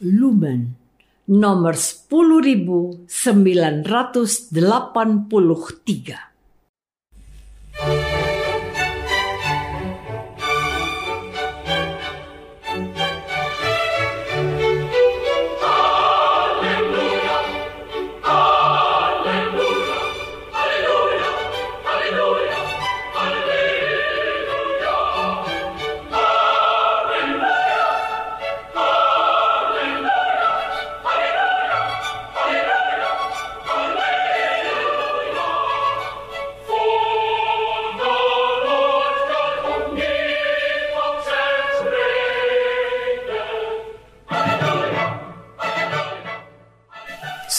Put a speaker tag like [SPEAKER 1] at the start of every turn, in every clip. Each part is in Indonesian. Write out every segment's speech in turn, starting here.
[SPEAKER 1] Lumen nomor 10983.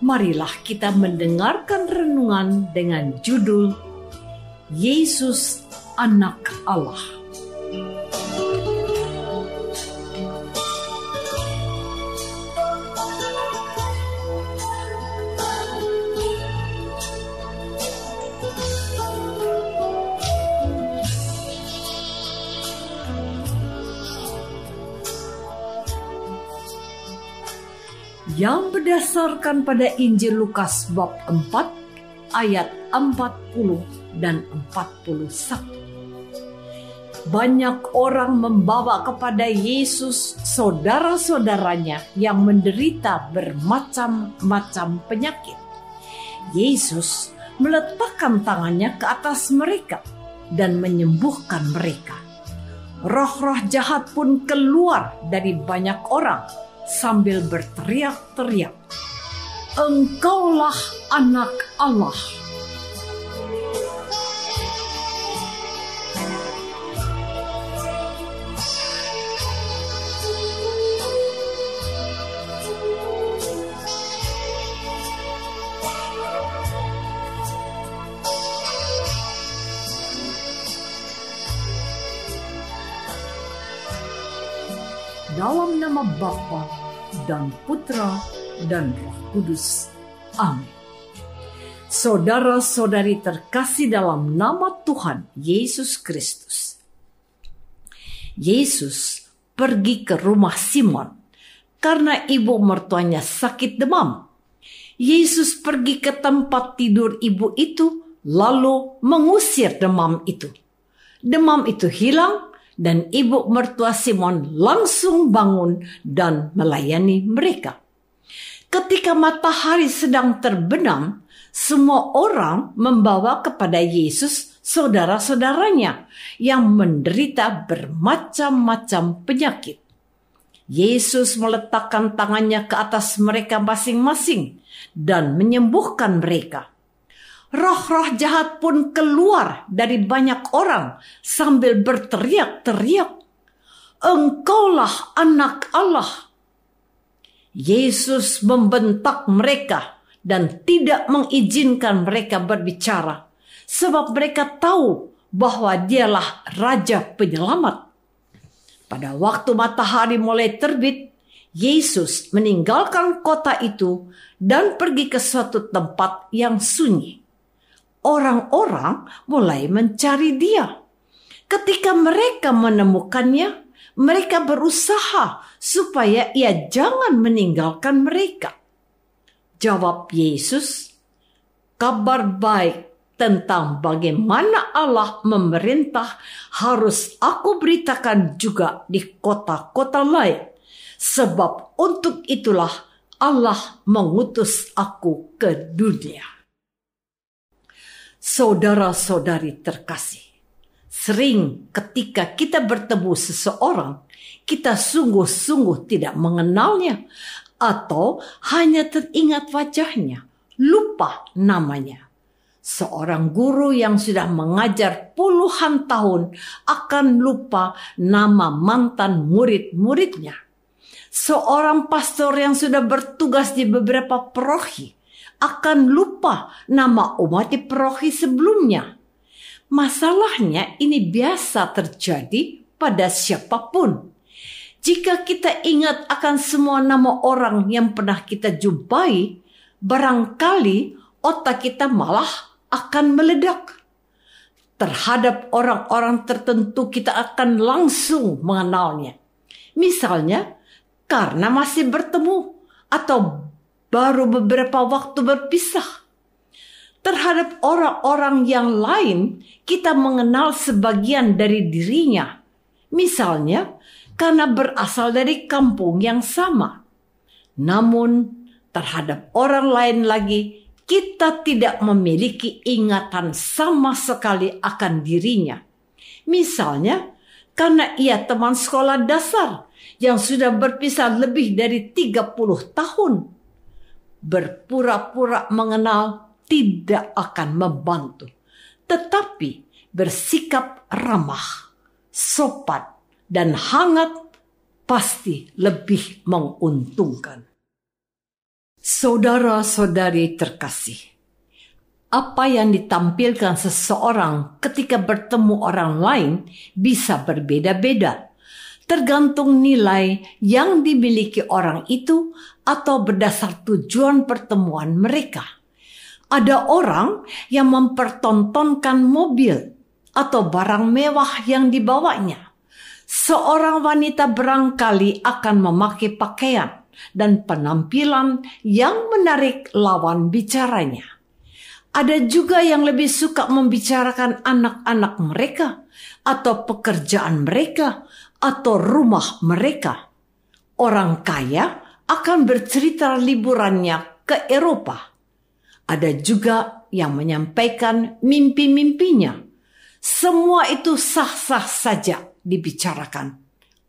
[SPEAKER 1] marilah kita mendengarkan renungan dengan judul Yesus Anak Allah. Yang berdasarkan pada Injil Lukas bab 4 ayat 40 dan 41. Banyak orang membawa kepada Yesus saudara-saudaranya yang menderita bermacam-macam penyakit. Yesus meletakkan tangannya ke atas mereka dan menyembuhkan mereka. Roh-roh jahat pun keluar dari banyak orang sambil berteriak-teriak, "Engkaulah Anak Allah!" Dalam nama Bapa dan Putra dan Roh Kudus. Amin. Saudara-saudari terkasih dalam nama Tuhan Yesus Kristus. Yesus pergi ke rumah Simon karena ibu mertuanya sakit demam. Yesus pergi ke tempat tidur ibu itu lalu mengusir demam itu. Demam itu hilang dan ibu mertua Simon langsung bangun dan melayani mereka. Ketika matahari sedang terbenam, semua orang membawa kepada Yesus saudara-saudaranya yang menderita bermacam-macam penyakit. Yesus meletakkan tangannya ke atas mereka masing-masing dan menyembuhkan mereka roh-roh jahat pun keluar dari banyak orang sambil berteriak-teriak, "Engkaulah Anak Allah!" Yesus membentak mereka dan tidak mengizinkan mereka berbicara, sebab mereka tahu bahwa Dialah Raja Penyelamat. Pada waktu matahari mulai terbit, Yesus meninggalkan kota itu dan pergi ke suatu tempat yang sunyi orang-orang mulai mencari dia. Ketika mereka menemukannya, mereka berusaha supaya ia jangan meninggalkan mereka. Jawab Yesus, kabar baik tentang bagaimana Allah memerintah harus aku beritakan juga di kota-kota lain. Sebab untuk itulah Allah mengutus aku ke dunia. Saudara-saudari terkasih, sering ketika kita bertemu seseorang, kita sungguh-sungguh tidak mengenalnya atau hanya teringat wajahnya, lupa namanya. Seorang guru yang sudah mengajar puluhan tahun akan lupa nama mantan murid-muridnya. Seorang pastor yang sudah bertugas di beberapa prohi akan lupa nama umat di prohi sebelumnya. Masalahnya ini biasa terjadi pada siapa pun. Jika kita ingat akan semua nama orang yang pernah kita jumpai, barangkali otak kita malah akan meledak. Terhadap orang-orang tertentu kita akan langsung mengenalnya. Misalnya karena masih bertemu atau baru beberapa waktu berpisah. Terhadap orang-orang yang lain kita mengenal sebagian dari dirinya. Misalnya karena berasal dari kampung yang sama. Namun terhadap orang lain lagi kita tidak memiliki ingatan sama sekali akan dirinya. Misalnya, karena ia teman sekolah dasar yang sudah berpisah lebih dari 30 tahun. Berpura-pura mengenal tidak akan membantu. Tetapi bersikap ramah, sopan, dan hangat pasti lebih menguntungkan. Saudara-saudari terkasih, apa yang ditampilkan seseorang ketika bertemu orang lain bisa berbeda-beda, tergantung nilai yang dimiliki orang itu atau berdasar tujuan pertemuan mereka. Ada orang yang mempertontonkan mobil atau barang mewah yang dibawanya. Seorang wanita barangkali akan memakai pakaian dan penampilan yang menarik lawan bicaranya. Ada juga yang lebih suka membicarakan anak-anak mereka, atau pekerjaan mereka, atau rumah mereka. Orang kaya akan bercerita liburannya ke Eropa. Ada juga yang menyampaikan mimpi-mimpinya. Semua itu sah-sah saja dibicarakan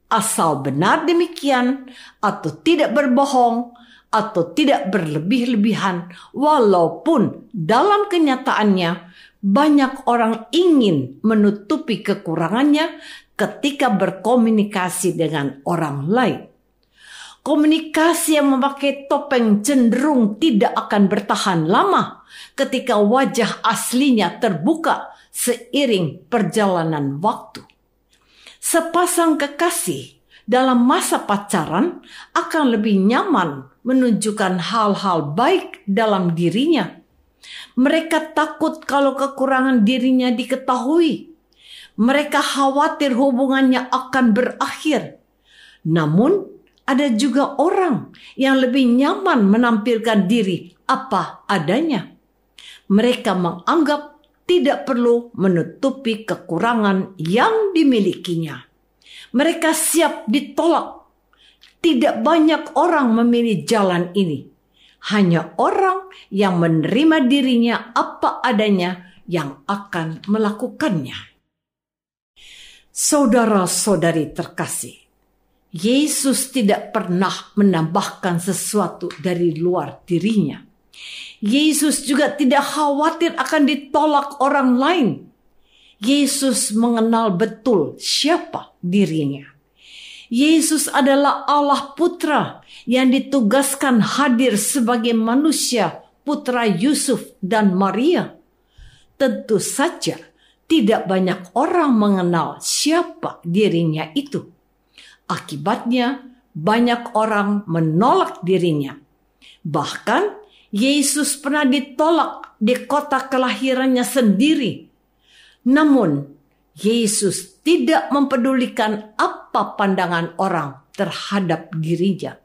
[SPEAKER 1] asal benar demikian atau tidak berbohong atau tidak berlebih-lebihan walaupun dalam kenyataannya banyak orang ingin menutupi kekurangannya ketika berkomunikasi dengan orang lain. Komunikasi yang memakai topeng cenderung tidak akan bertahan lama ketika wajah aslinya terbuka seiring perjalanan waktu. Sepasang kekasih dalam masa pacaran akan lebih nyaman menunjukkan hal-hal baik dalam dirinya. Mereka takut kalau kekurangan dirinya diketahui. Mereka khawatir hubungannya akan berakhir. Namun, ada juga orang yang lebih nyaman menampilkan diri apa adanya. Mereka menganggap tidak perlu menutupi kekurangan yang dimilikinya. Mereka siap ditolak. Tidak banyak orang memilih jalan ini. Hanya orang yang menerima dirinya apa adanya yang akan melakukannya. Saudara-saudari terkasih, Yesus tidak pernah menambahkan sesuatu dari luar dirinya. Yesus juga tidak khawatir akan ditolak orang lain. Yesus mengenal betul siapa dirinya. Yesus adalah Allah Putra yang ditugaskan hadir sebagai manusia, putra Yusuf dan Maria. Tentu saja tidak banyak orang mengenal siapa dirinya itu. Akibatnya, banyak orang menolak dirinya. Bahkan Yesus pernah ditolak di kota kelahirannya sendiri. Namun, Yesus tidak mempedulikan apa pandangan orang terhadap dirinya.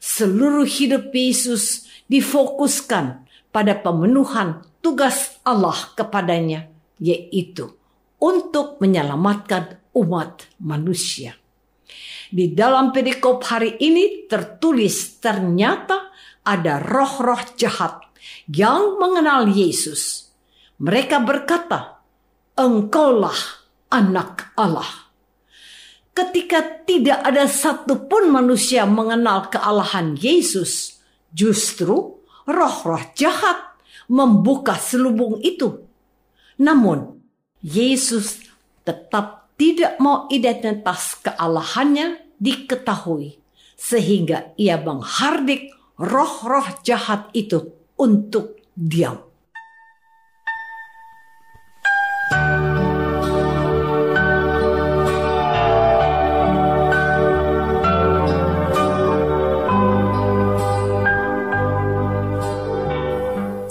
[SPEAKER 1] Seluruh hidup Yesus difokuskan pada pemenuhan tugas Allah kepadanya, yaitu untuk menyelamatkan umat manusia. Di dalam perikop hari ini tertulis ternyata ada roh-roh jahat yang mengenal Yesus. Mereka berkata, "Engkaulah Anak Allah." Ketika tidak ada satupun manusia mengenal kealahan Yesus, justru roh-roh jahat membuka selubung itu. Namun, Yesus tetap tidak mau identitas kealahannya diketahui, sehingga ia menghardik roh-roh jahat itu untuk diam.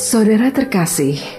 [SPEAKER 2] Saudara terkasih,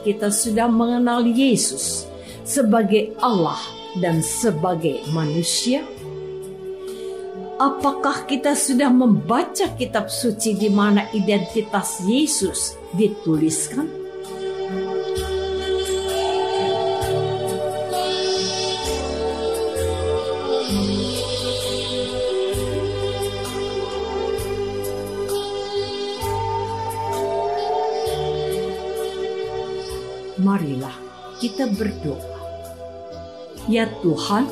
[SPEAKER 1] Kita sudah mengenal Yesus sebagai Allah dan sebagai manusia? Apakah kita sudah membaca kitab suci di mana identitas Yesus dituliskan? Marilah kita berdoa. Ya Tuhan,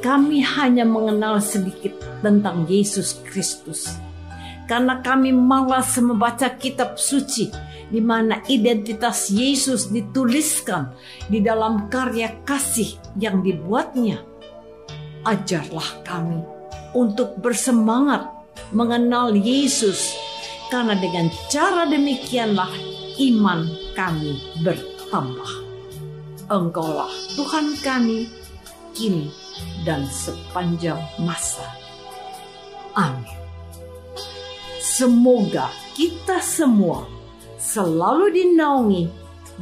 [SPEAKER 1] kami hanya mengenal sedikit tentang Yesus Kristus. Karena kami malas membaca kitab suci di mana identitas Yesus dituliskan di dalam karya kasih yang dibuatnya. Ajarlah kami untuk bersemangat mengenal Yesus karena dengan cara demikianlah iman kami bertambah. Engkaulah Tuhan kami kini dan sepanjang masa. Amin. Semoga kita semua selalu dinaungi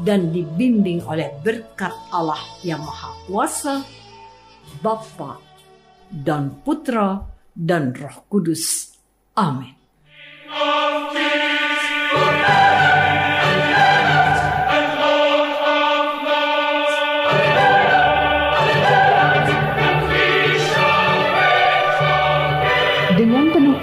[SPEAKER 1] dan dibimbing oleh berkat Allah yang Maha Kuasa, Bapa dan Putra dan Roh Kudus. Amin.
[SPEAKER 2] Dengan